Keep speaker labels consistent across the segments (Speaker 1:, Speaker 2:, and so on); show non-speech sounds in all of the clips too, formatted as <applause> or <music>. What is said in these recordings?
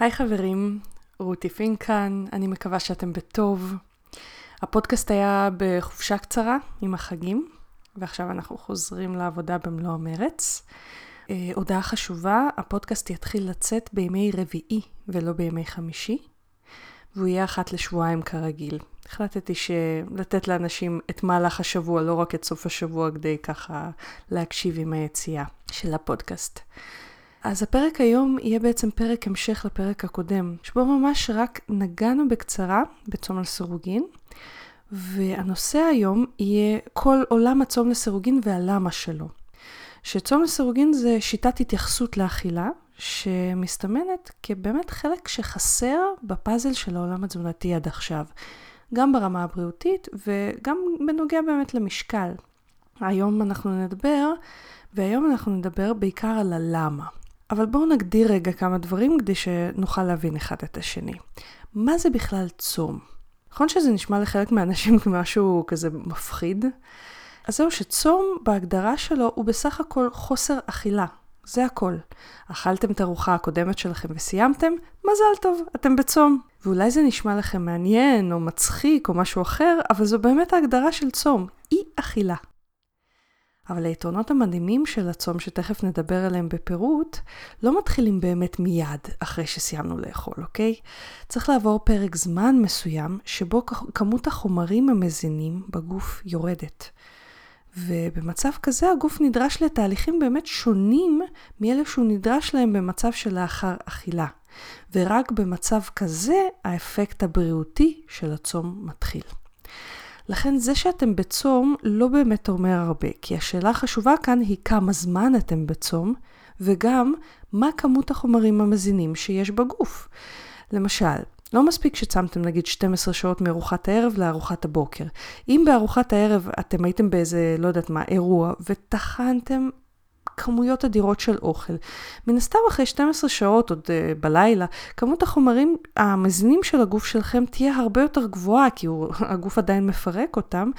Speaker 1: היי חברים, רותי פינק כאן, אני מקווה שאתם בטוב. הפודקאסט היה בחופשה קצרה עם החגים, ועכשיו אנחנו חוזרים לעבודה במלוא המרץ. אה, הודעה חשובה, הפודקאסט יתחיל לצאת בימי רביעי ולא בימי חמישי, והוא יהיה אחת לשבועיים כרגיל. החלטתי לתת לאנשים את מהלך השבוע, לא רק את סוף השבוע, כדי ככה להקשיב עם היציאה של הפודקאסט. אז הפרק היום יהיה בעצם פרק המשך לפרק הקודם, שבו ממש רק נגענו בקצרה בצום על סירוגין, והנושא היום יהיה כל עולם הצום לסירוגין והלמה שלו. שצום לסירוגין זה שיטת התייחסות לאכילה, שמסתמנת כבאמת חלק שחסר בפאזל של העולם התזונתי עד עכשיו, גם ברמה הבריאותית וגם בנוגע באמת למשקל. היום אנחנו נדבר, והיום אנחנו נדבר בעיקר על הלמה. אבל בואו נגדיר רגע כמה דברים כדי שנוכל להבין אחד את השני. מה זה בכלל צום? נכון שזה נשמע לחלק מהאנשים <laughs> כמשהו כזה מפחיד? אז זהו שצום בהגדרה שלו הוא בסך הכל חוסר אכילה. זה הכל. אכלתם את הארוחה הקודמת שלכם וסיימתם? מזל טוב, אתם בצום. ואולי זה נשמע לכם מעניין או מצחיק או משהו אחר, אבל זו באמת ההגדרה של צום, אי אכילה. אבל היתרונות המדהימים של הצום, שתכף נדבר עליהם בפירוט, לא מתחילים באמת מיד אחרי שסיימנו לאכול, אוקיי? צריך לעבור פרק זמן מסוים שבו כמות החומרים המזינים בגוף יורדת. ובמצב כזה הגוף נדרש לתהליכים באמת שונים מאלה שהוא נדרש להם במצב של לאחר אכילה. ורק במצב כזה האפקט הבריאותי של הצום מתחיל. לכן זה שאתם בצום לא באמת אומר הרבה, כי השאלה החשובה כאן היא כמה זמן אתם בצום, וגם מה כמות החומרים המזינים שיש בגוף. למשל, לא מספיק שצמתם נגיד 12 שעות מארוחת הערב לארוחת הבוקר. אם בארוחת הערב אתם הייתם באיזה, לא יודעת מה, אירוע, וטחנתם כמויות אדירות של אוכל. מן הסתם אחרי 12 שעות עוד uh, בלילה, כמות החומרים המזינים של הגוף שלכם תהיה הרבה יותר גבוהה, כי הוא, <laughs> הגוף עדיין מפרק אותם,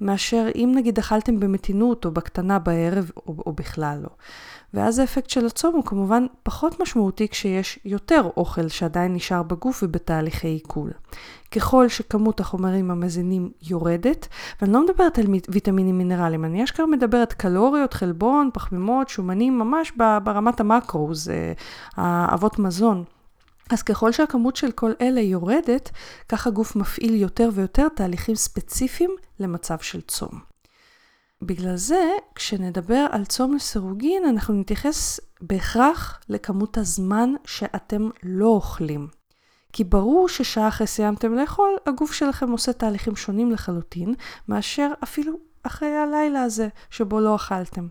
Speaker 1: מאשר אם נגיד אכלתם במתינות או בקטנה בערב או, או בכלל לא. ואז האפקט של הצום הוא כמובן פחות משמעותי כשיש יותר אוכל שעדיין נשאר בגוף ובתהליכי עיכול. ככל שכמות החומרים המזינים יורדת, ואני לא מדברת על ויטמינים מינרליים, אני אשכרה מדברת קלוריות, חלבון, פחמימות, שומנים, ממש ברמת המקרו, זה האבות מזון. אז ככל שהכמות של כל אלה יורדת, כך הגוף מפעיל יותר ויותר תהליכים ספציפיים למצב של צום. בגלל זה, כשנדבר על צום לסירוגין, אנחנו נתייחס בהכרח לכמות הזמן שאתם לא אוכלים. כי ברור ששעה אחרי סיימתם לאכול, הגוף שלכם עושה תהליכים שונים לחלוטין, מאשר אפילו אחרי הלילה הזה שבו לא אכלתם.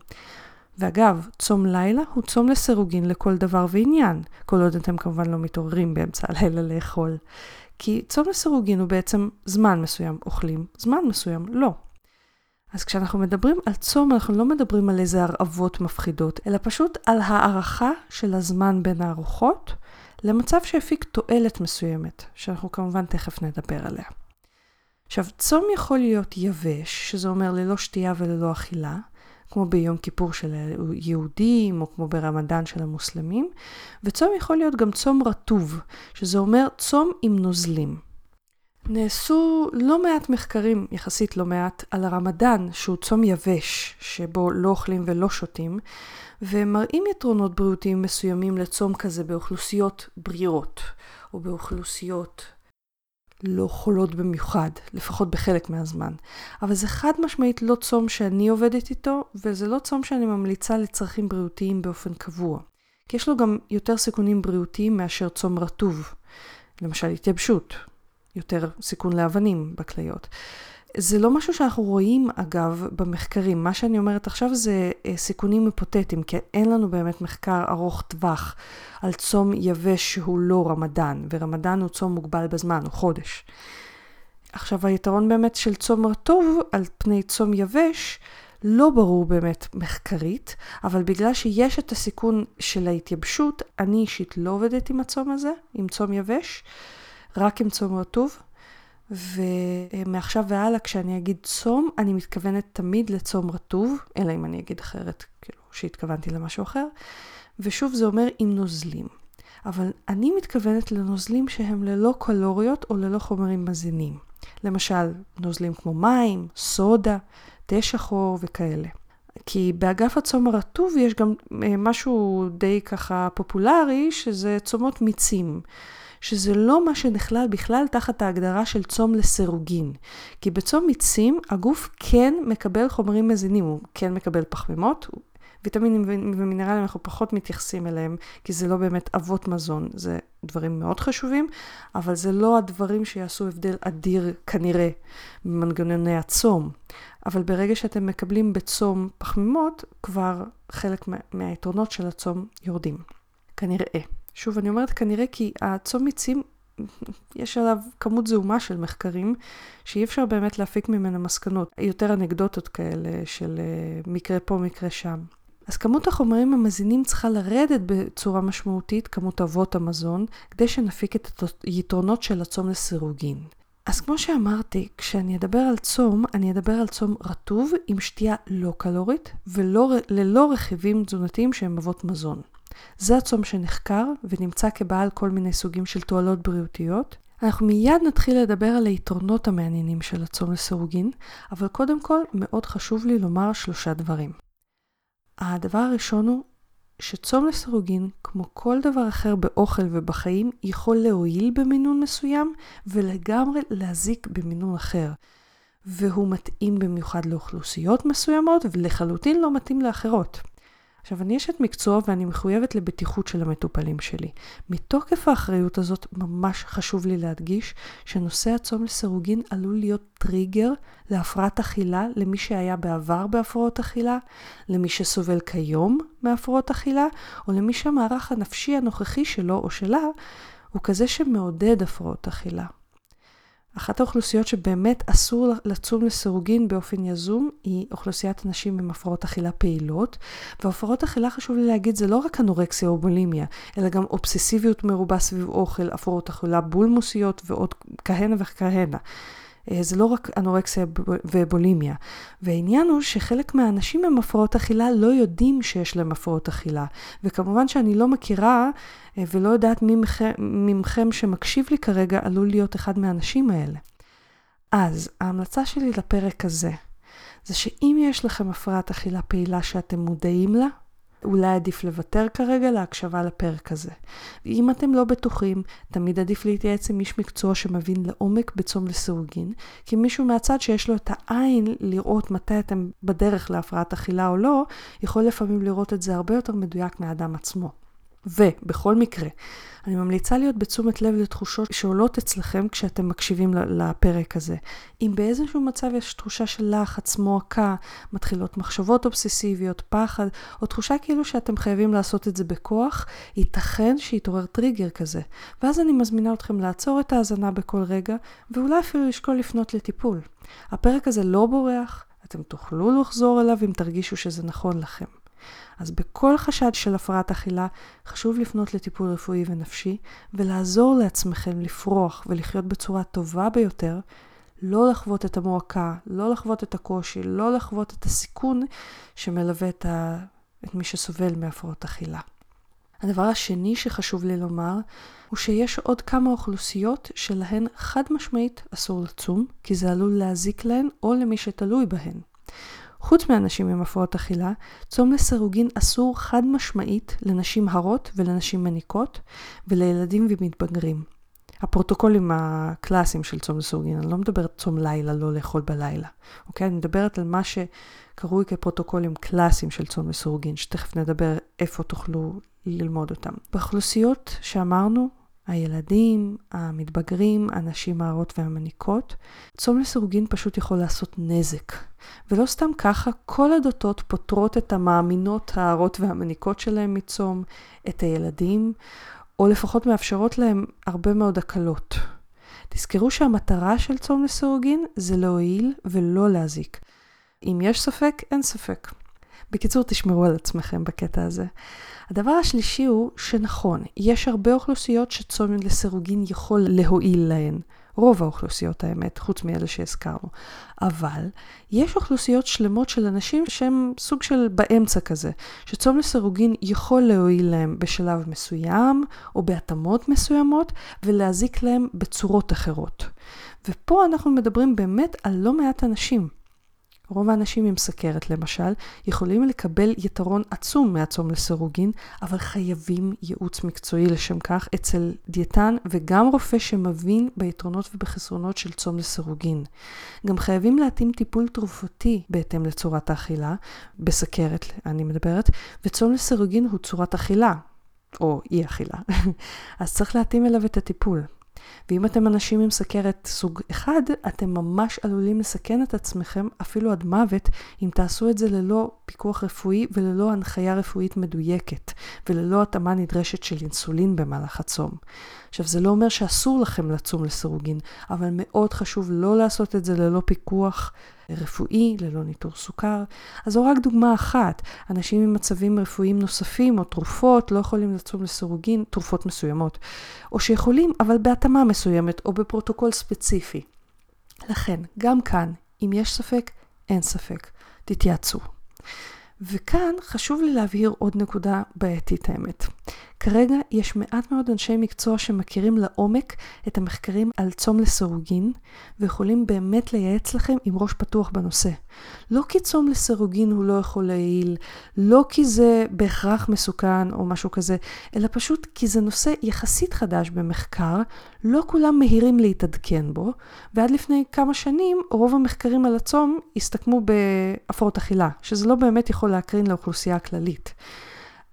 Speaker 1: ואגב, צום לילה הוא צום לסירוגין לכל דבר ועניין, כל עוד אתם כמובן לא מתעוררים באמצע הלילה לאכול. כי צום לסירוגין הוא בעצם זמן מסוים אוכלים, זמן מסוים לא. אז כשאנחנו מדברים על צום, אנחנו לא מדברים על איזה הרעבות מפחידות, אלא פשוט על הערכה של הזמן בין הארוחות, למצב שהפיק תועלת מסוימת, שאנחנו כמובן תכף נדבר עליה. עכשיו, צום יכול להיות יבש, שזה אומר ללא שתייה וללא אכילה, כמו ביום כיפור של היהודים, או כמו ברמדאן של המוסלמים, וצום יכול להיות גם צום רטוב, שזה אומר צום עם נוזלים. נעשו לא מעט מחקרים, יחסית לא מעט, על הרמדאן, שהוא צום יבש, שבו לא אוכלים ולא שותים, ומראים יתרונות בריאותיים מסוימים לצום כזה באוכלוסיות בריאות, או באוכלוסיות לא חולות במיוחד, לפחות בחלק מהזמן. אבל זה חד משמעית לא צום שאני עובדת איתו, וזה לא צום שאני ממליצה לצרכים בריאותיים באופן קבוע. כי יש לו גם יותר סיכונים בריאותיים מאשר צום רטוב. למשל התייבשות, יותר סיכון לאבנים בכליות. זה לא משהו שאנחנו רואים, אגב, במחקרים. מה שאני אומרת עכשיו זה אה, סיכונים היפותטיים, כי אין לנו באמת מחקר ארוך טווח על צום יבש שהוא לא רמדאן, ורמדאן הוא צום מוגבל בזמן, הוא חודש. עכשיו, היתרון באמת של צום רטוב על פני צום יבש, לא ברור באמת מחקרית, אבל בגלל שיש את הסיכון של ההתייבשות, אני אישית לא עובדת עם הצום הזה, עם צום יבש, רק עם צום רטוב. ומעכשיו והלאה, כשאני אגיד צום, אני מתכוונת תמיד לצום רטוב, אלא אם אני אגיד אחרת, כאילו, שהתכוונתי למשהו אחר. ושוב, זה אומר עם נוזלים. אבל אני מתכוונת לנוזלים שהם ללא קלוריות או ללא חומרים מזינים. למשל, נוזלים כמו מים, סודה, תה שחור וכאלה. כי באגף הצום הרטוב יש גם אה, משהו די ככה פופולרי, שזה צומות מיצים. שזה לא מה שנכלל בכלל תחת ההגדרה של צום לסירוגין. כי בצום מיצים הגוף כן מקבל חומרים מזינים, הוא כן מקבל פחמימות, ויטמינים ומינרלים אנחנו פחות מתייחסים אליהם, כי זה לא באמת אבות מזון, זה דברים מאוד חשובים, אבל זה לא הדברים שיעשו הבדל אדיר כנראה במנגנוני הצום. אבל ברגע שאתם מקבלים בצום פחמימות, כבר חלק מה, מהיתרונות של הצום יורדים. כנראה. שוב, אני אומרת כנראה כי הצום מיצים, יש עליו כמות זעומה של מחקרים, שאי אפשר באמת להפיק ממנה מסקנות. יותר אנקדוטות כאלה של אה, מקרה פה, מקרה שם. אז כמות החומרים המזינים צריכה לרדת בצורה משמעותית, כמות אבות המזון, כדי שנפיק את היתרונות של הצום לסירוגין. אז כמו שאמרתי, כשאני אדבר על צום, אני אדבר על צום רטוב עם שתייה לא קלורית וללא רכיבים תזונתיים שהם אבות מזון. זה הצום שנחקר ונמצא כבעל כל מיני סוגים של תועלות בריאותיות. אנחנו מיד נתחיל לדבר על היתרונות המעניינים של הצום לסירוגין, אבל קודם כל מאוד חשוב לי לומר שלושה דברים. הדבר הראשון הוא שצום לסירוגין, כמו כל דבר אחר באוכל ובחיים, יכול להועיל במינון מסוים ולגמרי להזיק במינון אחר. והוא מתאים במיוחד לאוכלוסיות מסוימות ולחלוטין לא מתאים לאחרות. עכשיו, אני אשת מקצוע ואני מחויבת לבטיחות של המטופלים שלי. מתוקף האחריות הזאת, ממש חשוב לי להדגיש שנושא הצום לסירוגין עלול להיות טריגר להפרעת אכילה למי שהיה בעבר בהפרעות אכילה, למי שסובל כיום מהפרעות אכילה, או למי שהמערך הנפשי הנוכחי שלו או שלה הוא כזה שמעודד הפרעות אכילה. אחת האוכלוסיות שבאמת אסור לצום לסירוגין באופן יזום היא אוכלוסיית אנשים עם הפרעות אכילה פעילות. והפרעות אכילה, חשוב לי להגיד, זה לא רק אנורקסיה או בולימיה, אלא גם אובססיביות מרובה סביב אוכל, הפרעות אכילה בולמוסיות ועוד כהנה וכהנה. אה, זה לא רק אנורקסיה ובולימיה. והעניין הוא שחלק מהאנשים עם הפרעות אכילה לא יודעים שיש להם הפרעות אכילה. וכמובן שאני לא מכירה אה, ולא יודעת מי מכם שמקשיב לי כרגע עלול להיות אחד מהאנשים האלה. אז ההמלצה שלי לפרק הזה, זה שאם יש לכם הפרעת אכילה פעילה שאתם מודעים לה, אולי עדיף לוותר כרגע להקשבה לפרק הזה. אם אתם לא בטוחים, תמיד עדיף להתייעץ עם איש מקצוע שמבין לעומק בצום לסירוגין, כי מישהו מהצד שיש לו את העין לראות מתי אתם בדרך להפרעת אכילה או לא, יכול לפעמים לראות את זה הרבה יותר מדויק מהאדם עצמו. ובכל מקרה, אני ממליצה להיות בתשומת לב לתחושות שעולות אצלכם כשאתם מקשיבים לפרק הזה. אם באיזשהו מצב יש תחושה של לחץ, מועקה, מתחילות מחשבות אובססיביות, פחד, או תחושה כאילו שאתם חייבים לעשות את זה בכוח, ייתכן שיתעורר טריגר כזה. ואז אני מזמינה אתכם לעצור את ההאזנה בכל רגע, ואולי אפילו לשקול לפנות לטיפול. הפרק הזה לא בורח, אתם תוכלו לחזור אליו אם תרגישו שזה נכון לכם. אז בכל חשד של הפרעת אכילה, חשוב לפנות לטיפול רפואי ונפשי, ולעזור לעצמכם לפרוח ולחיות בצורה טובה ביותר, לא לחוות את המועקה, לא לחוות את הקושי, לא לחוות את הסיכון שמלווה את, ה... את מי שסובל מהפרעות אכילה. הדבר השני שחשוב לי לומר, הוא שיש עוד כמה אוכלוסיות שלהן חד משמעית אסור לצום, כי זה עלול להזיק להן או למי שתלוי בהן. חוץ מאנשים עם הפרעות אכילה, צום לסירוגין אסור חד משמעית לנשים הרות ולנשים מניקות ולילדים ומתבגרים. הפרוטוקולים הקלאסיים של צום לסירוגין, אני לא מדברת צום לילה, לא לאכול בלילה, אוקיי? אני מדברת על מה שקרוי כפרוטוקולים קלאסיים של צום לסירוגין, שתכף נדבר איפה תוכלו ללמוד אותם. באוכלוסיות שאמרנו, הילדים, המתבגרים, הנשים ההרות והמניקות, צום לסירוגין פשוט יכול לעשות נזק. ולא סתם ככה, כל הדתות פותרות את המאמינות ההרות והמניקות שלהם מצום, את הילדים, או לפחות מאפשרות להם הרבה מאוד הקלות. תזכרו שהמטרה של צום לסירוגין זה להועיל ולא להזיק. אם יש ספק, אין ספק. בקיצור, תשמרו על עצמכם בקטע הזה. הדבר השלישי הוא שנכון, יש הרבה אוכלוסיות שצום לסירוגין יכול להועיל להן. רוב האוכלוסיות האמת, חוץ מאלה שהזכרנו. אבל יש אוכלוסיות שלמות של אנשים שהם סוג של באמצע כזה, שצום לסירוגין יכול להועיל להם בשלב מסוים או בהתאמות מסוימות ולהזיק להם בצורות אחרות. ופה אנחנו מדברים באמת על לא מעט אנשים. רוב האנשים עם סכרת למשל יכולים לקבל יתרון עצום מהצום לסירוגין, אבל חייבים ייעוץ מקצועי לשם כך אצל דיאטן וגם רופא שמבין ביתרונות ובחסרונות של צום לסירוגין. גם חייבים להתאים טיפול תרופתי בהתאם לצורת האכילה, בסכרת אני מדברת, וצום לסירוגין הוא צורת אכילה, או אי אכילה. <laughs> אז צריך להתאים אליו את הטיפול. ואם אתם אנשים עם סכרת סוג 1, אתם ממש עלולים לסכן את עצמכם אפילו עד מוות, אם תעשו את זה ללא פיקוח רפואי וללא הנחיה רפואית מדויקת, וללא התאמה נדרשת של אינסולין במהלך הצום. עכשיו, זה לא אומר שאסור לכם לצום לסירוגין, אבל מאוד חשוב לא לעשות את זה ללא פיקוח רפואי, ללא ניטור סוכר. אז זו רק דוגמה אחת. אנשים עם מצבים רפואיים נוספים או תרופות לא יכולים לצום לסירוגין, תרופות מסוימות, או שיכולים, אבל בהתאמה מסוימת או בפרוטוקול ספציפי. לכן, גם כאן, אם יש ספק, אין ספק. תתייעצו. וכאן חשוב לי להבהיר עוד נקודה בעייתית האמת. כרגע יש מעט מאוד אנשי מקצוע שמכירים לעומק את המחקרים על צום לסירוגין, ויכולים באמת לייעץ לכם עם ראש פתוח בנושא. לא כי צום לסירוגין הוא לא יכול להעיל, לא כי זה בהכרח מסוכן או משהו כזה, אלא פשוט כי זה נושא יחסית חדש במחקר, לא כולם מהירים להתעדכן בו, ועד לפני כמה שנים רוב המחקרים על הצום הסתכמו בהפרעות אכילה, שזה לא באמת יכול להקרין לאוכלוסייה הכללית.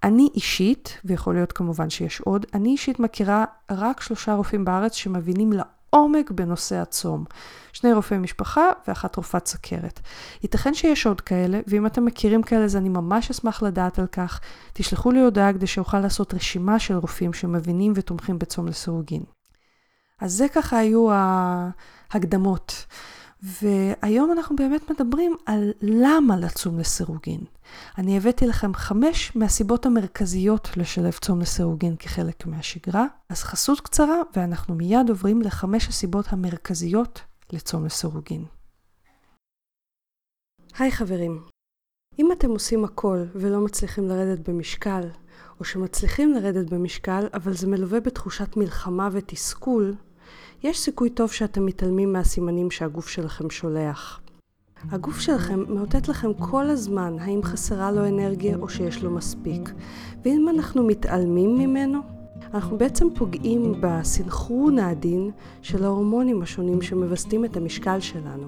Speaker 1: אני אישית, ויכול להיות כמובן שיש עוד, אני אישית מכירה רק שלושה רופאים בארץ שמבינים לעומק בנושא הצום. שני רופאי משפחה ואחת רופאת סכרת. ייתכן שיש עוד כאלה, ואם אתם מכירים כאלה אז אני ממש אשמח לדעת על כך. תשלחו לי הודעה כדי שאוכל לעשות רשימה של רופאים שמבינים ותומכים בצום לסירוגין. אז זה ככה היו ההקדמות. והיום אנחנו באמת מדברים על למה לצום לסירוגין. אני הבאתי לכם חמש מהסיבות המרכזיות לשלב צום לסירוגין כחלק מהשגרה, אז חסות קצרה ואנחנו מיד עוברים לחמש הסיבות המרכזיות לצום לסירוגין. היי חברים, אם אתם עושים הכל ולא מצליחים לרדת במשקל, או שמצליחים לרדת במשקל אבל זה מלווה בתחושת מלחמה ותסכול, יש סיכוי טוב שאתם מתעלמים מהסימנים שהגוף שלכם שולח. הגוף שלכם מאותת לכם כל הזמן האם חסרה לו אנרגיה או שיש לו מספיק. ואם אנחנו מתעלמים ממנו, אנחנו בעצם פוגעים בסנכרון העדין של ההורמונים השונים שמווסתים את המשקל שלנו.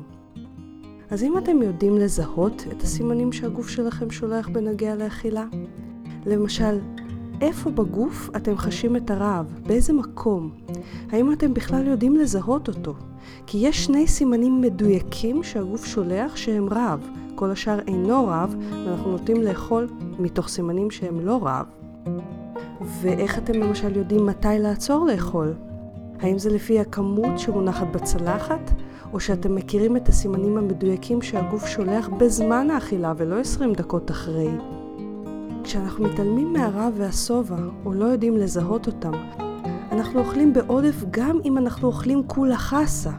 Speaker 1: אז אם אתם יודעים לזהות את הסימנים שהגוף שלכם שולח בנוגע לאכילה, למשל, איפה בגוף אתם חשים את הרעב? באיזה מקום? האם אתם בכלל יודעים לזהות אותו? כי יש שני סימנים מדויקים שהגוף שולח שהם רעב. כל השאר אינו רעב, ואנחנו נוטים לאכול מתוך סימנים שהם לא רעב. ואיך אתם למשל יודעים מתי לעצור לאכול? האם זה לפי הכמות שמונחת בצלחת, או שאתם מכירים את הסימנים המדויקים שהגוף שולח בזמן האכילה ולא 20 דקות אחרי? כשאנחנו מתעלמים מהרעב והשובע, או לא יודעים לזהות אותם, אנחנו אוכלים בעודף גם אם אנחנו אוכלים כולה חסה.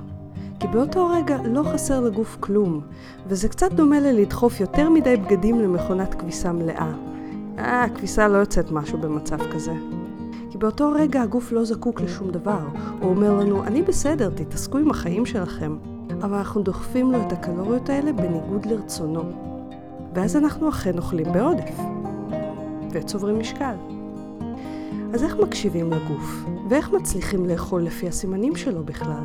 Speaker 1: כי באותו רגע לא חסר לגוף כלום, וזה קצת דומה ללדחוף יותר מדי בגדים למכונת כביסה מלאה. אה, הכביסה לא יוצאת משהו במצב כזה. כי באותו רגע הגוף לא זקוק לשום דבר. הוא אומר לנו, אני בסדר, תתעסקו עם החיים שלכם. אבל אנחנו דוחפים לו את הקלוריות האלה בניגוד לרצונו. ואז אנחנו אכן אוכלים בעודף. וצוברים משקל. אז איך מקשיבים לגוף? ואיך מצליחים לאכול לפי הסימנים שלו בכלל?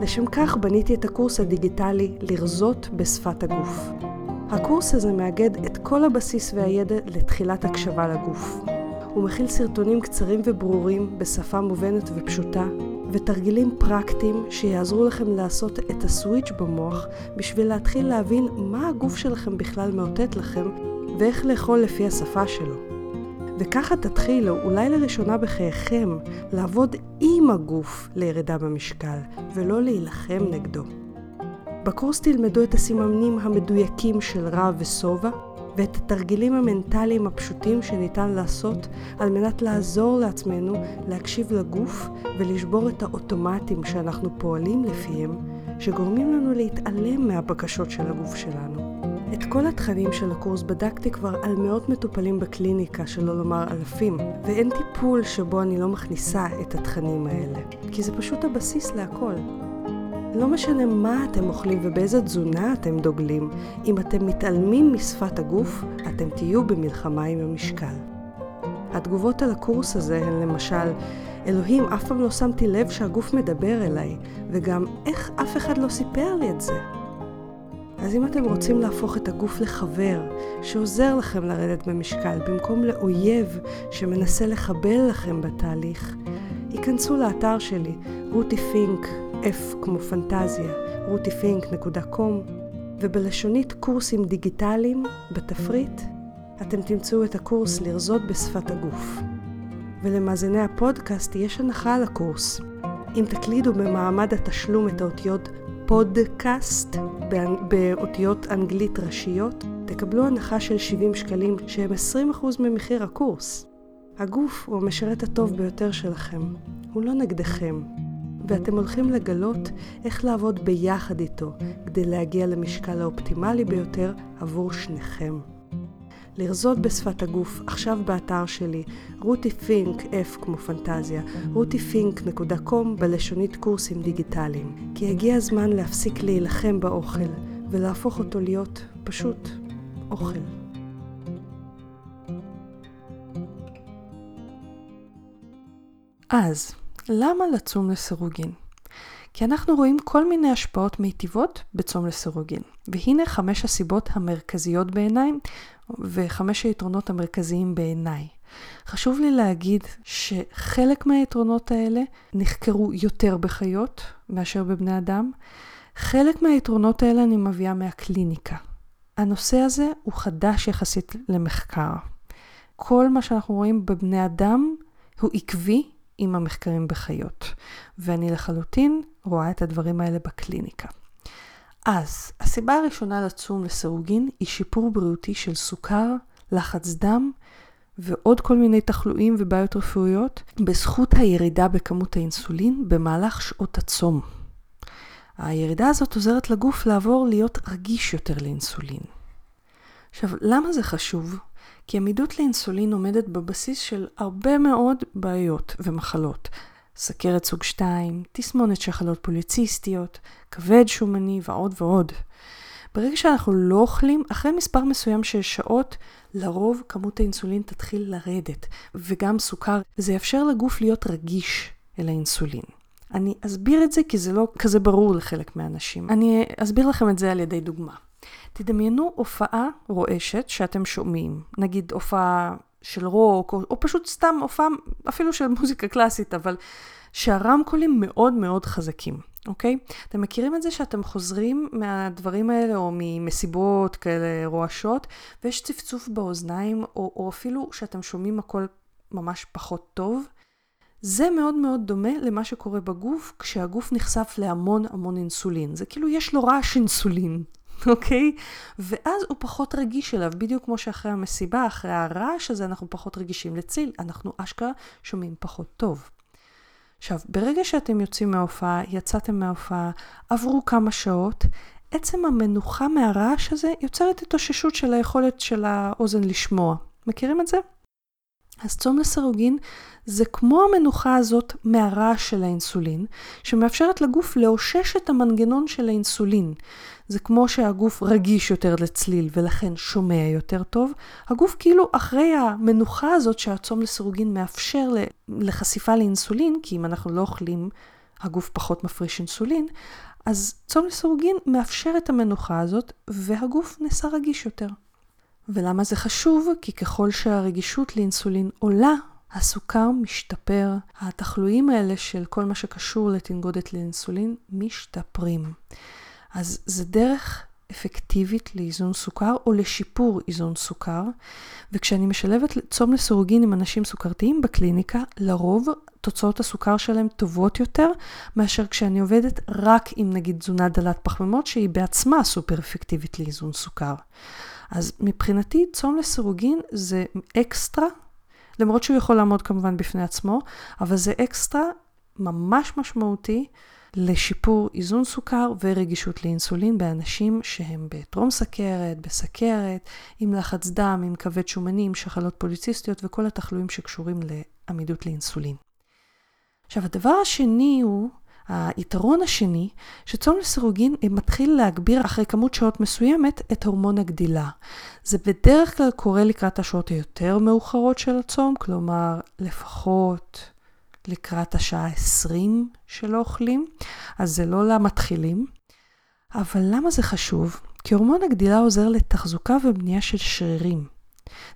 Speaker 1: לשם כך בניתי את הקורס הדיגיטלי לרזות בשפת הגוף. הקורס הזה מאגד את כל הבסיס והידע לתחילת הקשבה לגוף. הוא מכיל סרטונים קצרים וברורים בשפה מובנת ופשוטה, ותרגילים פרקטיים שיעזרו לכם לעשות את הסוויץ' במוח בשביל להתחיל להבין מה הגוף שלכם בכלל מאותת לכם ואיך לאכול לפי השפה שלו. וככה תתחילו, אולי לראשונה בחייכם, לעבוד עם הגוף לירידה במשקל, ולא להילחם נגדו. בקורס תלמדו את הסימנים המדויקים של רע ושובע, ואת התרגילים המנטליים הפשוטים שניתן לעשות על מנת לעזור לעצמנו להקשיב לגוף ולשבור את האוטומטים שאנחנו פועלים לפיהם, שגורמים לנו להתעלם מהבקשות של הגוף שלנו. את כל התכנים של הקורס בדקתי כבר על מאות מטופלים בקליניקה, שלא לומר אלפים, ואין טיפול שבו אני לא מכניסה את התכנים האלה, כי זה פשוט הבסיס להכל. לא משנה מה אתם אוכלים ובאיזה תזונה אתם דוגלים, אם אתם מתעלמים משפת הגוף, אתם תהיו במלחמה עם המשקל. התגובות על הקורס הזה הן למשל, אלוהים, אף פעם לא שמתי לב שהגוף מדבר אליי, וגם איך אף אחד לא סיפר לי את זה. אז אם אתם רוצים להפוך את הגוף לחבר שעוזר לכם לרדת במשקל במקום לאויב שמנסה לחבל לכם בתהליך, היכנסו לאתר שלי, רותי F כמו פנטזיה, rutifink.com, ובלשונית קורסים דיגיטליים, בתפריט, אתם תמצאו את הקורס לרזות בשפת הגוף. ולמאזיני הפודקאסט יש הנחה על הקורס. אם תקלידו במעמד התשלום את האותיות פודקאסט באותיות אנגלית ראשיות, תקבלו הנחה של 70 שקלים שהם 20% ממחיר הקורס. הגוף הוא המשרת הטוב ביותר שלכם, הוא לא נגדכם. ואתם הולכים לגלות איך לעבוד ביחד איתו כדי להגיע למשקל האופטימלי ביותר עבור שניכם. לרזות בשפת הגוף, עכשיו באתר שלי, רותי פינק, F כמו פנטזיה, rutifink.com בלשונית קורסים דיגיטליים. כי הגיע הזמן להפסיק להילחם באוכל, ולהפוך אותו להיות פשוט אוכל. אז, למה לצום לסירוגין? כי אנחנו רואים כל מיני השפעות מיטיבות בצום לסירוגין. והנה חמש הסיבות המרכזיות בעיניי, וחמש היתרונות המרכזיים בעיניי. חשוב לי להגיד שחלק מהיתרונות האלה נחקרו יותר בחיות מאשר בבני אדם. חלק מהיתרונות האלה אני מביאה מהקליניקה. הנושא הזה הוא חדש יחסית למחקר. כל מה שאנחנו רואים בבני אדם הוא עקבי עם המחקרים בחיות, ואני לחלוטין רואה את הדברים האלה בקליניקה. אז, הסיבה הראשונה לצום לסירוגין היא שיפור בריאותי של סוכר, לחץ דם ועוד כל מיני תחלואים ובעיות רפואיות בזכות הירידה בכמות האינסולין במהלך שעות הצום. הירידה הזאת עוזרת לגוף לעבור להיות רגיש יותר לאינסולין. עכשיו, למה זה חשוב? כי עמידות לאינסולין עומדת בבסיס של הרבה מאוד בעיות ומחלות. סכרת סוג 2, תסמונת שחלות פוליציסטיות, כבד שומני ועוד ועוד. ברגע שאנחנו לא אוכלים, אחרי מספר מסוים של שעות, לרוב כמות האינסולין תתחיל לרדת, וגם סוכר. זה יאפשר לגוף להיות רגיש אל האינסולין. אני אסביר את זה כי זה לא כזה ברור לחלק מהאנשים. אני אסביר לכם את זה על ידי דוגמה. תדמיינו הופעה רועשת שאתם שומעים, נגיד הופעה של רוק, או, או פשוט סתם הופעה אפילו של מוזיקה קלאסית, אבל שהרמקולים מאוד מאוד חזקים, אוקיי? אתם מכירים את זה שאתם חוזרים מהדברים האלה, או ממסיבות כאלה רועשות, ויש צפצוף באוזניים, או, או אפילו שאתם שומעים הכל ממש פחות טוב? זה מאוד מאוד דומה למה שקורה בגוף כשהגוף נחשף להמון המון אינסולין. זה כאילו יש לו רעש אינסולין, <laughs> אוקיי? ואז הוא פחות רגיש אליו, בדיוק כמו שאחרי המסיבה, אחרי הרעש הזה, אנחנו פחות רגישים לציל, אנחנו אשכרה שומעים פחות טוב. עכשיו, ברגע שאתם יוצאים מההופעה, יצאתם מההופעה, עברו כמה שעות, עצם המנוחה מהרעש הזה יוצרת התאוששות של היכולת של האוזן לשמוע. מכירים את זה? אז צום לסירוגין זה כמו המנוחה הזאת מהרעש של האינסולין, שמאפשרת לגוף לאושש את המנגנון של האינסולין. זה כמו שהגוף רגיש יותר לצליל ולכן שומע יותר טוב, הגוף כאילו אחרי המנוחה הזאת שהצום לסירוגין מאפשר לחשיפה לאינסולין, כי אם אנחנו לא אוכלים, הגוף פחות מפריש אינסולין, אז צום לסירוגין מאפשר את המנוחה הזאת והגוף נעשה רגיש יותר. ולמה זה חשוב? כי ככל שהרגישות לאינסולין עולה, הסוכר משתפר, התחלואים האלה של כל מה שקשור לתנגודת לאינסולין משתפרים. אז זה דרך אפקטיבית לאיזון סוכר או לשיפור איזון סוכר, וכשאני משלבת צום לסירוגין עם אנשים סוכרתיים בקליניקה, לרוב תוצאות הסוכר שלהם טובות יותר מאשר כשאני עובדת רק עם נגיד תזונה דלת פחמימות שהיא בעצמה סופר אפקטיבית לאיזון סוכר. אז מבחינתי צום לסירוגין זה אקסטרה, למרות שהוא יכול לעמוד כמובן בפני עצמו, אבל זה אקסטרה ממש משמעותי לשיפור איזון סוכר ורגישות לאינסולין באנשים שהם בטרום סכרת, בסכרת, עם לחץ דם, עם כבד שומני, עם שחלות פוליציסטיות וכל התחלואים שקשורים לעמידות לאינסולין. עכשיו, הדבר השני הוא, היתרון השני, שצום לסירוגין מתחיל להגביר אחרי כמות שעות מסוימת את הורמון הגדילה. זה בדרך כלל קורה לקראת השעות היותר מאוחרות של הצום, כלומר לפחות לקראת השעה 20 שלא אוכלים, אז זה לא למתחילים. אבל למה זה חשוב? כי הורמון הגדילה עוזר לתחזוקה ובנייה של שרירים.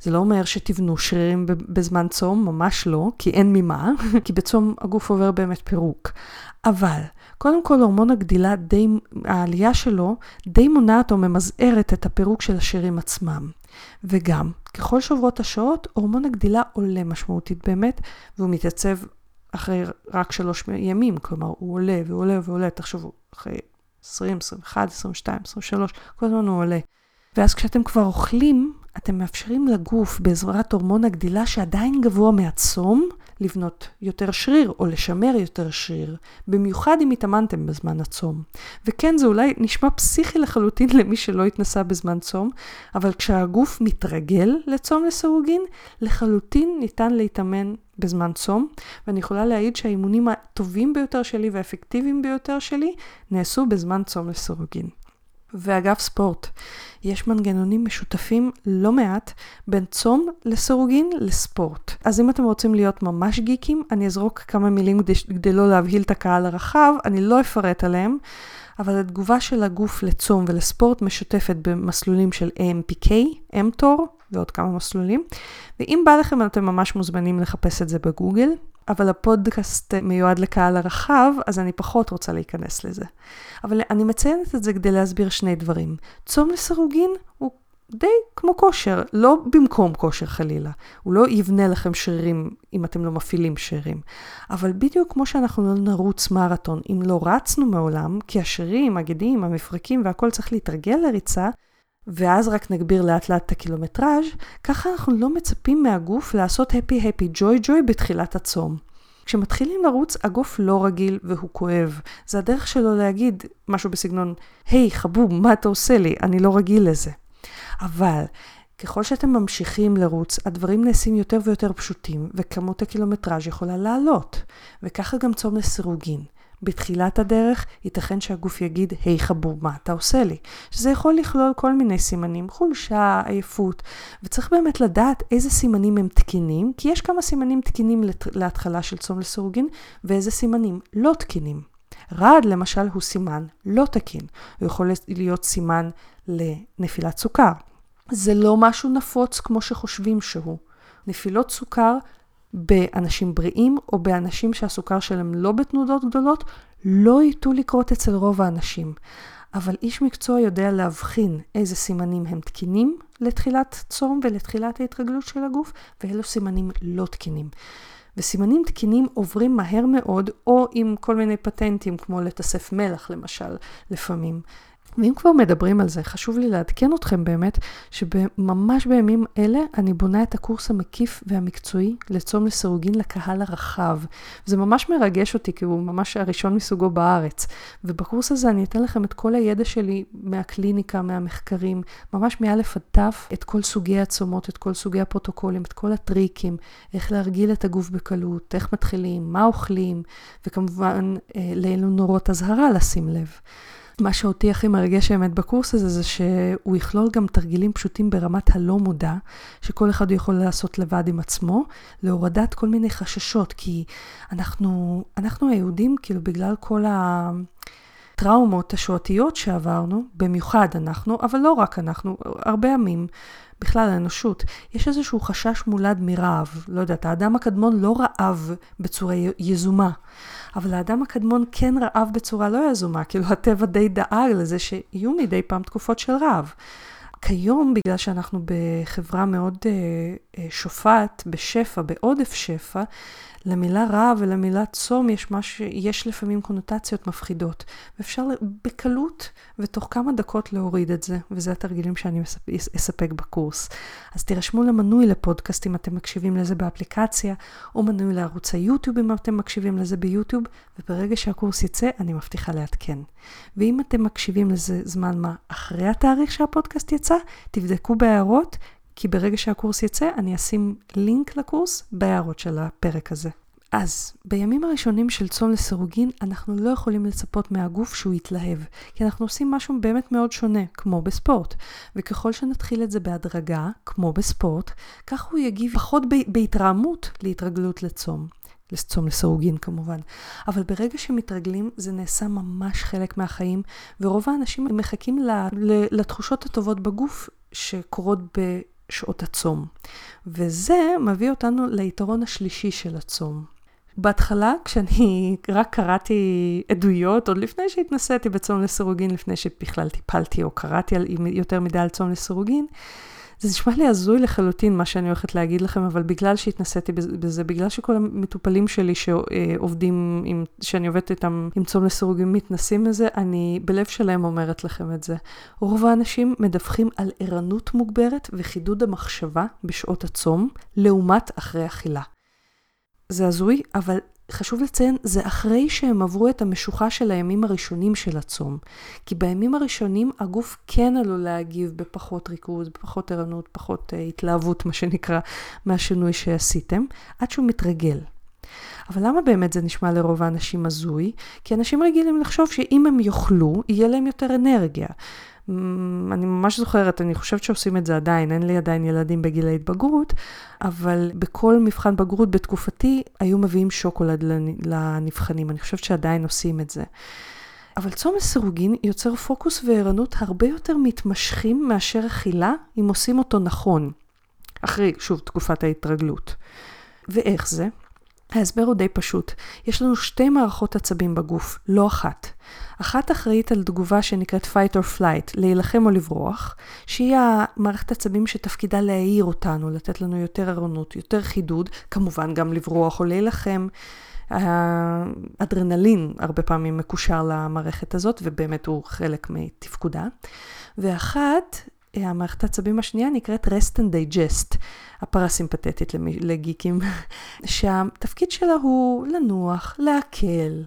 Speaker 1: זה לא אומר שתבנו שרירים בזמן צום, ממש לא, כי אין ממה, <laughs> כי בצום הגוף עובר באמת פירוק. אבל, קודם כל הורמון הגדילה, די, העלייה שלו די מונעת או ממזערת את הפירוק של השרירים עצמם. וגם, ככל שעוברות השעות, הורמון הגדילה עולה משמעותית באמת, והוא מתייצב אחרי רק שלוש ימים, כלומר הוא עולה ועולה ועולה, תחשבו, אחרי 20, 21, 22, 23, כל הזמן הוא עולה. ואז כשאתם כבר אוכלים, אתם מאפשרים לגוף בעזרת הורמון הגדילה שעדיין גבוה מהצום, לבנות יותר שריר או לשמר יותר שריר, במיוחד אם התאמנתם בזמן הצום. וכן, זה אולי נשמע פסיכי לחלוטין למי שלא התנסה בזמן צום, אבל כשהגוף מתרגל לצום לסירוגין, לחלוטין ניתן להתאמן בזמן צום, ואני יכולה להעיד שהאימונים הטובים ביותר שלי והאפקטיביים ביותר שלי נעשו בזמן צום לסירוגין. ואגב ספורט, יש מנגנונים משותפים לא מעט בין צום לסירוגין לספורט. אז אם אתם רוצים להיות ממש גיקים, אני אזרוק כמה מילים כדי, כדי לא להבהיל את הקהל הרחב, אני לא אפרט עליהם, אבל התגובה של הגוף לצום ולספורט משותפת במסלולים של AMPK, mTOR ועוד כמה מסלולים. ואם בא לכם, אתם ממש מוזמנים לחפש את זה בגוגל. אבל הפודקאסט מיועד לקהל הרחב, אז אני פחות רוצה להיכנס לזה. אבל אני מציינת את זה כדי להסביר שני דברים. צום לסירוגין הוא די כמו כושר, לא במקום כושר חלילה. הוא לא יבנה לכם שרירים אם אתם לא מפעילים שרירים. אבל בדיוק כמו שאנחנו לא נרוץ מרתון אם לא רצנו מעולם, כי השרירים, הגדים, המפרקים והכל צריך להתרגל לריצה, ואז רק נגביר לאט לאט את הקילומטראז', ככה אנחנו לא מצפים מהגוף לעשות הפי הפי ג'וי ג'וי בתחילת הצום. כשמתחילים לרוץ, הגוף לא רגיל והוא כואב. זה הדרך שלו להגיד משהו בסגנון, היי hey, חבוב, מה אתה עושה לי? אני לא רגיל לזה. אבל ככל שאתם ממשיכים לרוץ, הדברים נעשים יותר ויותר פשוטים, וכמות הקילומטראז' יכולה לעלות. וככה גם צום לסירוגין. בתחילת הדרך, ייתכן שהגוף יגיד, היי hey, חבוב, מה אתה עושה לי? שזה יכול לכלול כל מיני סימנים, חולשה, עייפות, וצריך באמת לדעת איזה סימנים הם תקינים, כי יש כמה סימנים תקינים להתחלה של צום לסירוגין, ואיזה סימנים לא תקינים. רעד למשל הוא סימן לא תקין, הוא יכול להיות סימן לנפילת סוכר. זה לא משהו נפוץ כמו שחושבים שהוא. נפילות סוכר באנשים בריאים או באנשים שהסוכר שלהם לא בתנודות גדולות, לא ייטו לקרות אצל רוב האנשים. אבל איש מקצוע יודע להבחין איזה סימנים הם תקינים לתחילת צום ולתחילת ההתרגלות של הגוף, ואילו סימנים לא תקינים. וסימנים תקינים עוברים מהר מאוד, או עם כל מיני פטנטים, כמו לתסף מלח למשל, לפעמים. ואם כבר מדברים על זה, חשוב לי לעדכן אתכם באמת, שממש בימים אלה אני בונה את הקורס המקיף והמקצועי לצום לסירוגין לקהל הרחב. זה ממש מרגש אותי, כי הוא ממש הראשון מסוגו בארץ. ובקורס הזה אני אתן לכם את כל הידע שלי מהקליניקה, מהמחקרים, ממש מאלף עד תף, את כל סוגי הצומות, את כל סוגי הפרוטוקולים, את כל הטריקים, איך להרגיל את הגוף בקלות, איך מתחילים, מה אוכלים, וכמובן אה, לאילו נורות אזהרה לשים לב. מה שאותי הכי מרגש באמת בקורס הזה, זה שהוא יכלול גם תרגילים פשוטים ברמת הלא מודע, שכל אחד יכול לעשות לבד עם עצמו, להורדת כל מיני חששות, כי אנחנו, אנחנו היהודים, כאילו בגלל כל ה... טראומות השואתיות שעברנו, במיוחד אנחנו, אבל לא רק אנחנו, הרבה עמים, בכלל האנושות, יש איזשהו חשש מולד מרעב. לא יודעת, האדם הקדמון לא רעב בצורה יזומה, אבל האדם הקדמון כן רעב בצורה לא יזומה, כאילו הטבע די דאג לזה שיהיו מדי פעם תקופות של רעב. כיום, בגלל שאנחנו בחברה מאוד uh, uh, שופעת, בשפע, בעודף שפע, למילה רע ולמילה צום יש, מש... יש לפעמים קונוטציות מפחידות. ואפשר בקלות ותוך כמה דקות להוריד את זה, וזה התרגילים שאני אספק בקורס. אז תירשמו למנוי לפודקאסט אם אתם מקשיבים לזה באפליקציה, או מנוי לערוץ היוטיוב אם אתם מקשיבים לזה ביוטיוב, וברגע שהקורס יצא, אני מבטיחה לעדכן. ואם אתם מקשיבים לזה זמן מה אחרי התאריך שהפודקאסט יצא, תבדקו בהערות, כי ברגע שהקורס יצא, אני אשים לינק לקורס בהערות של הפרק הזה. אז בימים הראשונים של צום לסירוגין, אנחנו לא יכולים לצפות מהגוף שהוא יתלהב, כי אנחנו עושים משהו באמת מאוד שונה, כמו בספורט. וככל שנתחיל את זה בהדרגה, כמו בספורט, כך הוא יגיב פחות בהתרעמות להתרגלות לצום. לצום לסירוגין כמובן. אבל ברגע שמתרגלים, זה נעשה ממש חלק מהחיים, ורוב האנשים מחכים לתחושות הטובות בגוף שקורות שעות הצום. וזה מביא אותנו ליתרון השלישי של הצום. בהתחלה, כשאני <laughs> רק קראתי עדויות, עוד לפני שהתנסיתי בצום לסירוגין, לפני שבכלל טיפלתי או קראתי יותר מדי על צום לסירוגין, זה נשמע לי הזוי לחלוטין מה שאני הולכת להגיד לכם, אבל בגלל שהתנסיתי בזה, בגלל שכל המטופלים שלי שעובדים, עם, שאני עובדת איתם עם צום לסירוגים מתנסים בזה, אני בלב שלם אומרת לכם את זה. רוב האנשים מדווחים על ערנות מוגברת וחידוד המחשבה בשעות הצום, לעומת אחרי אכילה. זה הזוי, אבל חשוב לציין, זה אחרי שהם עברו את המשוכה של הימים הראשונים של הצום. כי בימים הראשונים הגוף כן עלול להגיב בפחות ריכוז, בפחות ערנות, פחות uh, התלהבות, מה שנקרא, מהשינוי שעשיתם, עד שהוא מתרגל. אבל למה באמת זה נשמע לרוב האנשים הזוי? כי אנשים רגילים לחשוב שאם הם יאכלו, יהיה להם יותר אנרגיה. אני ממש זוכרת, אני חושבת שעושים את זה עדיין, אין לי עדיין ילדים בגיל ההתבגרות, אבל בכל מבחן בגרות בתקופתי היו מביאים שוקולד לנבחנים, אני חושבת שעדיין עושים את זה. אבל צום לסירוגין יוצר פוקוס וערנות הרבה יותר מתמשכים מאשר אכילה, אם עושים אותו נכון. אחרי, שוב, תקופת ההתרגלות. ואיך זה? ההסבר הוא די פשוט. יש לנו שתי מערכות עצבים בגוף, לא אחת. אחת אחראית על תגובה שנקראת fight or flight, להילחם או לברוח, שהיא המערכת עצבים שתפקידה להעיר אותנו, לתת לנו יותר ערנות, יותר חידוד, כמובן גם לברוח או להילחם. האדרנלין הרבה פעמים מקושר למערכת הזאת, ובאמת הוא חלק מתפקודה. ואחת, המערכת העצבים השנייה נקראת rest and digest, הפרסימפטית לגיקים, <laughs> שהתפקיד שלה הוא לנוח, להקל,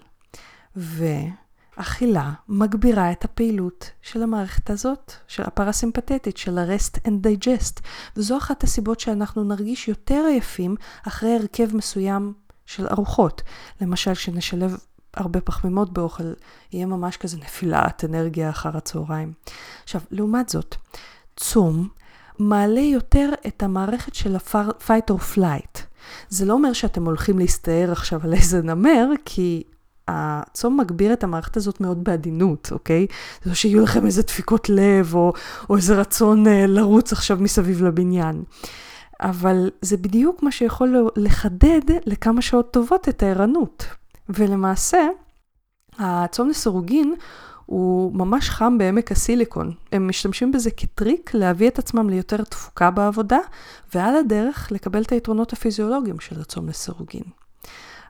Speaker 1: ואכילה מגבירה את הפעילות של המערכת הזאת, של הפרסימפטית, של ה-rest and digest, וזו אחת הסיבות שאנחנו נרגיש יותר עייפים אחרי הרכב מסוים של ארוחות. למשל, שנשלב הרבה פחמימות באוכל, יהיה ממש כזה נפילת אנרגיה אחר הצהריים. עכשיו, לעומת זאת, צום מעלה יותר את המערכת של ה-fight or flight. זה לא אומר שאתם הולכים להסתער עכשיו על איזה נמר, כי הצום מגביר את המערכת הזאת מאוד בעדינות, אוקיי? זה לא שיהיו לכם איזה דפיקות לב, או, או איזה רצון אה, לרוץ עכשיו מסביב לבניין. אבל זה בדיוק מה שיכול לחדד לכמה שעות טובות את הערנות. ולמעשה, הצום לסירוגין הוא ממש חם בעמק הסיליקון. הם משתמשים בזה כטריק להביא את עצמם ליותר תפוקה בעבודה, ועל הדרך לקבל את היתרונות הפיזיולוגיים של הצום לסירוגין.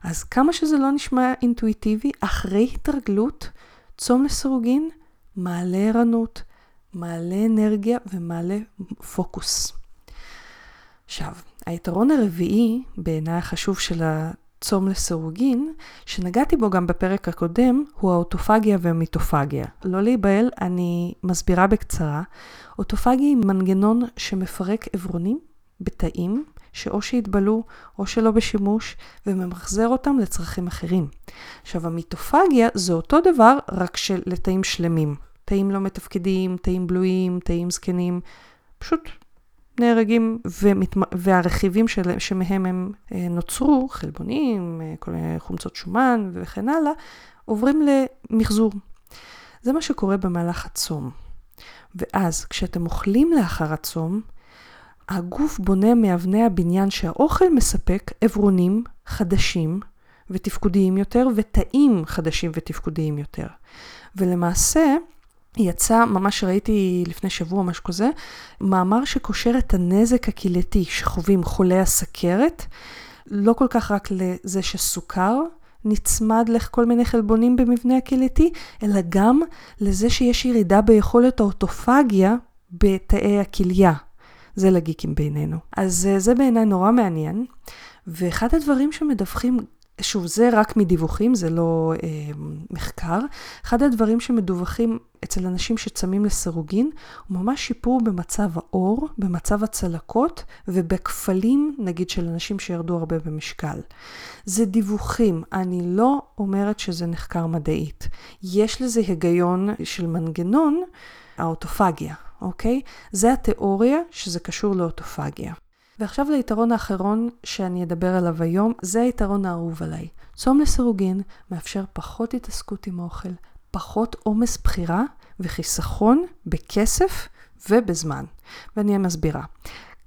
Speaker 1: אז כמה שזה לא נשמע אינטואיטיבי, אחרי התרגלות, צום לסירוגין מעלה ערנות, מעלה אנרגיה ומעלה פוקוס. עכשיו, היתרון הרביעי, בעיניי החשוב של צום לסירוגין, שנגעתי בו גם בפרק הקודם, הוא האוטופגיה והמיטופגיה. לא להיבהל, אני מסבירה בקצרה. אוטופגיה היא מנגנון שמפרק עברונים בתאים, שאו שהתבלו או שלא בשימוש, וממחזר אותם לצרכים אחרים. עכשיו, המיטופגיה זה אותו דבר, רק של לתאים שלמים. תאים לא מתפקדים, תאים בלויים, תאים זקנים, פשוט נהרגים, ומת... והרכיבים של... שמהם הם אה, נוצרו, חלבונים, אה, כל מיני חומצות שומן וכן הלאה, עוברים למחזור. זה מה שקורה במהלך הצום. ואז כשאתם אוכלים לאחר הצום, הגוף בונה מאבני הבניין שהאוכל מספק עברונים חדשים ותפקודיים יותר ותאים חדשים ותפקודיים יותר. ולמעשה, יצא, ממש ראיתי לפני שבוע, משהו כזה, מאמר שקושר את הנזק הקהילתי שחווים חולי הסכרת, לא כל כך רק לזה שסוכר נצמד לכל מיני חלבונים במבנה הקהילתי, אלא גם לזה שיש ירידה ביכולת האוטופגיה בתאי הכליה. זה לגיקים בינינו. אז אה, זה בעיניי נורא מעניין, ואחד הדברים שמדווחים שוב, זה רק מדיווחים, זה לא אה, מחקר. אחד הדברים שמדווחים אצל אנשים שצמים לסירוגין, הוא ממש שיפור במצב האור, במצב הצלקות ובכפלים, נגיד, של אנשים שירדו הרבה במשקל. זה דיווחים, אני לא אומרת שזה נחקר מדעית. יש לזה היגיון של מנגנון, האוטופגיה, אוקיי? זה התיאוריה שזה קשור לאוטופגיה. ועכשיו ליתרון האחרון שאני אדבר עליו היום, זה היתרון האהוב עליי. צום לסירוגין מאפשר פחות התעסקות עם אוכל, פחות עומס בחירה וחיסכון בכסף ובזמן. ואני מסבירה.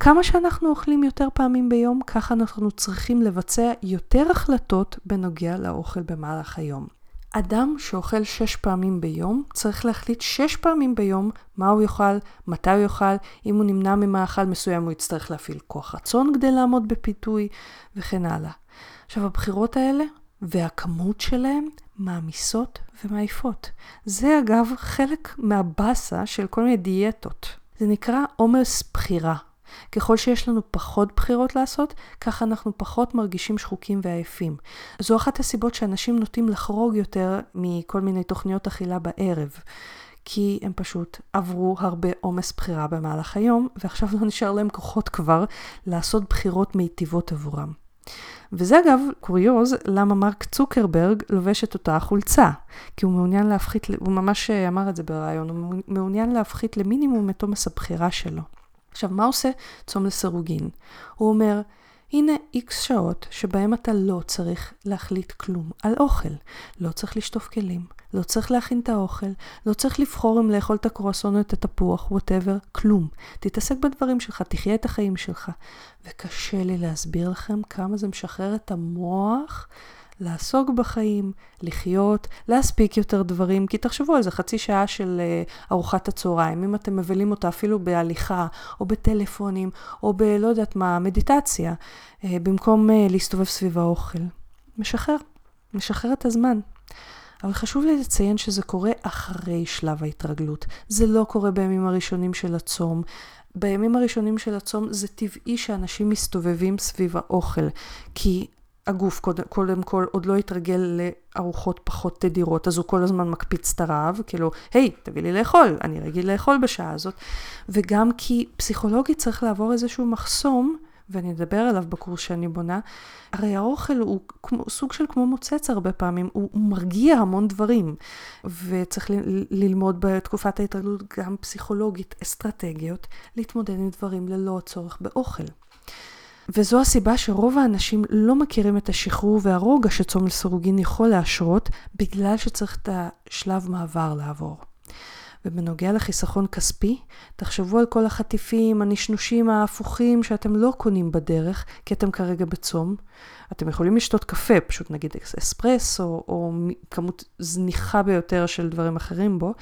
Speaker 1: כמה שאנחנו אוכלים יותר פעמים ביום, ככה אנחנו צריכים לבצע יותר החלטות בנוגע לאוכל במהלך היום. אדם שאוכל שש פעמים ביום, צריך להחליט שש פעמים ביום מה הוא יאכל, מתי הוא יאכל, אם הוא נמנע ממאכל מסוים הוא יצטרך להפעיל כוח רצון כדי לעמוד בפיתוי וכן הלאה. עכשיו הבחירות האלה והכמות שלהם מעמיסות ומעיפות. זה אגב חלק מהבאסה של כל מיני דיאטות. זה נקרא עומס בחירה. ככל שיש לנו פחות בחירות לעשות, ככה אנחנו פחות מרגישים שחוקים ועייפים. זו אחת הסיבות שאנשים נוטים לחרוג יותר מכל מיני תוכניות אכילה בערב. כי הם פשוט עברו הרבה עומס בחירה במהלך היום, ועכשיו לא נשאר להם כוחות כבר לעשות בחירות מיטיבות עבורם. וזה אגב קוריוז למה מרק צוקרברג לובש את אותה החולצה. כי הוא מעוניין להפחית, הוא ממש אמר את זה בריאיון, הוא מעוניין להפחית למינימום את עומס הבחירה שלו. עכשיו, מה עושה צום לסירוגין? הוא אומר, הנה איקס שעות שבהם אתה לא צריך להחליט כלום על אוכל. לא צריך לשטוף כלים, לא צריך להכין את האוכל, לא צריך לבחור אם לאכול את הקרואסון או את התפוח, ווטאבר, כלום. תתעסק בדברים שלך, תחיה את החיים שלך. וקשה לי להסביר לכם כמה זה משחרר את המוח לעסוק בחיים, לחיות, להספיק יותר דברים, כי תחשבו על זה, חצי שעה של uh, ארוחת הצהריים, אם אתם מבלים אותה אפילו בהליכה, או בטלפונים, או ב... לא יודעת מה, מדיטציה, uh, במקום uh, להסתובב סביב האוכל. משחרר, משחרר את הזמן. אבל חשוב לי לציין שזה קורה אחרי שלב ההתרגלות. זה לא קורה בימים הראשונים של הצום. בימים הראשונים של הצום זה טבעי שאנשים מסתובבים סביב האוכל, כי הגוף קודם, קודם כל עוד לא התרגל לארוחות פחות תדירות, אז הוא כל הזמן מקפיץ את הרעב, כאילו, היי, hey, תביא לי לאכול, אני רגיל לאכול בשעה הזאת. וגם כי פסיכולוגית צריך לעבור איזשהו מחסום, ואני אדבר עליו בקורס שאני בונה, הרי האוכל הוא כמו, סוג של כמו מוצץ הרבה פעמים, הוא, הוא מרגיע המון דברים, וצריך ל, ללמוד בתקופת ההתרגלות גם פסיכולוגית אסטרטגיות, להתמודד עם דברים ללא צורך באוכל. וזו הסיבה שרוב האנשים לא מכירים את השחרור והרוגע שצום לסירוגין יכול להשרות, בגלל שצריך את השלב מעבר לעבור. ובנוגע לחיסכון כספי, תחשבו על כל החטיפים, הנשנושים ההפוכים שאתם לא קונים בדרך, כי אתם כרגע בצום. אתם יכולים לשתות קפה, פשוט נגיד אספרס, או, או כמות זניחה ביותר של דברים אחרים בו,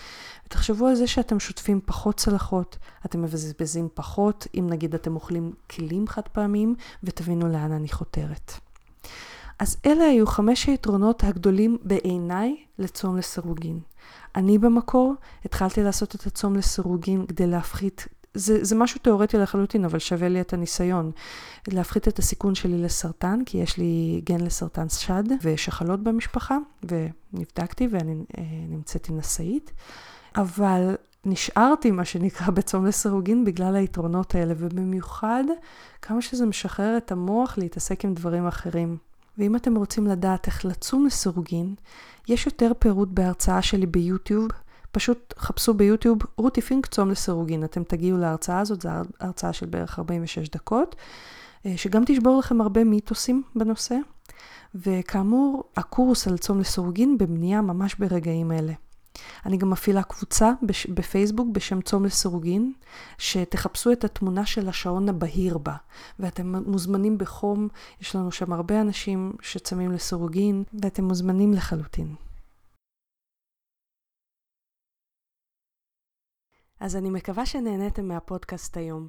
Speaker 1: ותחשבו על זה שאתם שוטפים פחות צלחות, אתם מבזבזים פחות, אם נגיד אתם אוכלים כלים חד פעמים, ותבינו לאן אני חותרת. אז אלה היו חמש היתרונות הגדולים בעיניי לצום לסירוגין. אני במקור התחלתי לעשות את הצום לסירוגין כדי להפחית, זה, זה משהו תיאורטי לחלוטין, אבל שווה לי את הניסיון. להפחית את הסיכון שלי לסרטן, כי יש לי גן לסרטן שד ושחלות במשפחה, ונבדקתי ואני אה, נמצאתי נשאית. אבל נשארתי, מה שנקרא, בצום לסירוגין בגלל היתרונות האלה, ובמיוחד כמה שזה משחרר את המוח להתעסק עם דברים אחרים. ואם אתם רוצים לדעת איך לצום לסירוגין, יש יותר פירוט בהרצאה שלי ביוטיוב. פשוט חפשו ביוטיוב רותי פינק צום לסירוגין. אתם תגיעו להרצאה הזאת, זו הרצאה של בערך 46 דקות, אה, שגם תשבור לכם הרבה מיתוסים בנושא. וכאמור, הקורס על צום לסירוגין בבנייה ממש ברגעים אלה. אני גם מפעילה קבוצה בש... בפייסבוק בשם צום לסירוגין, שתחפשו את התמונה של השעון הבהיר בה, ואתם מוזמנים בחום, יש לנו שם הרבה אנשים שצמים לסירוגין, ואתם מוזמנים לחלוטין. אז אני מקווה שנהניתם מהפודקאסט היום.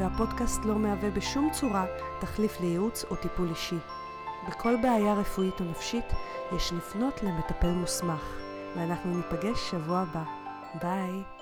Speaker 1: והפודקאסט לא מהווה בשום צורה תחליף לייעוץ או טיפול אישי. בכל בעיה רפואית או נפשית יש לפנות למטפל מוסמך, ואנחנו ניפגש שבוע הבא. ביי.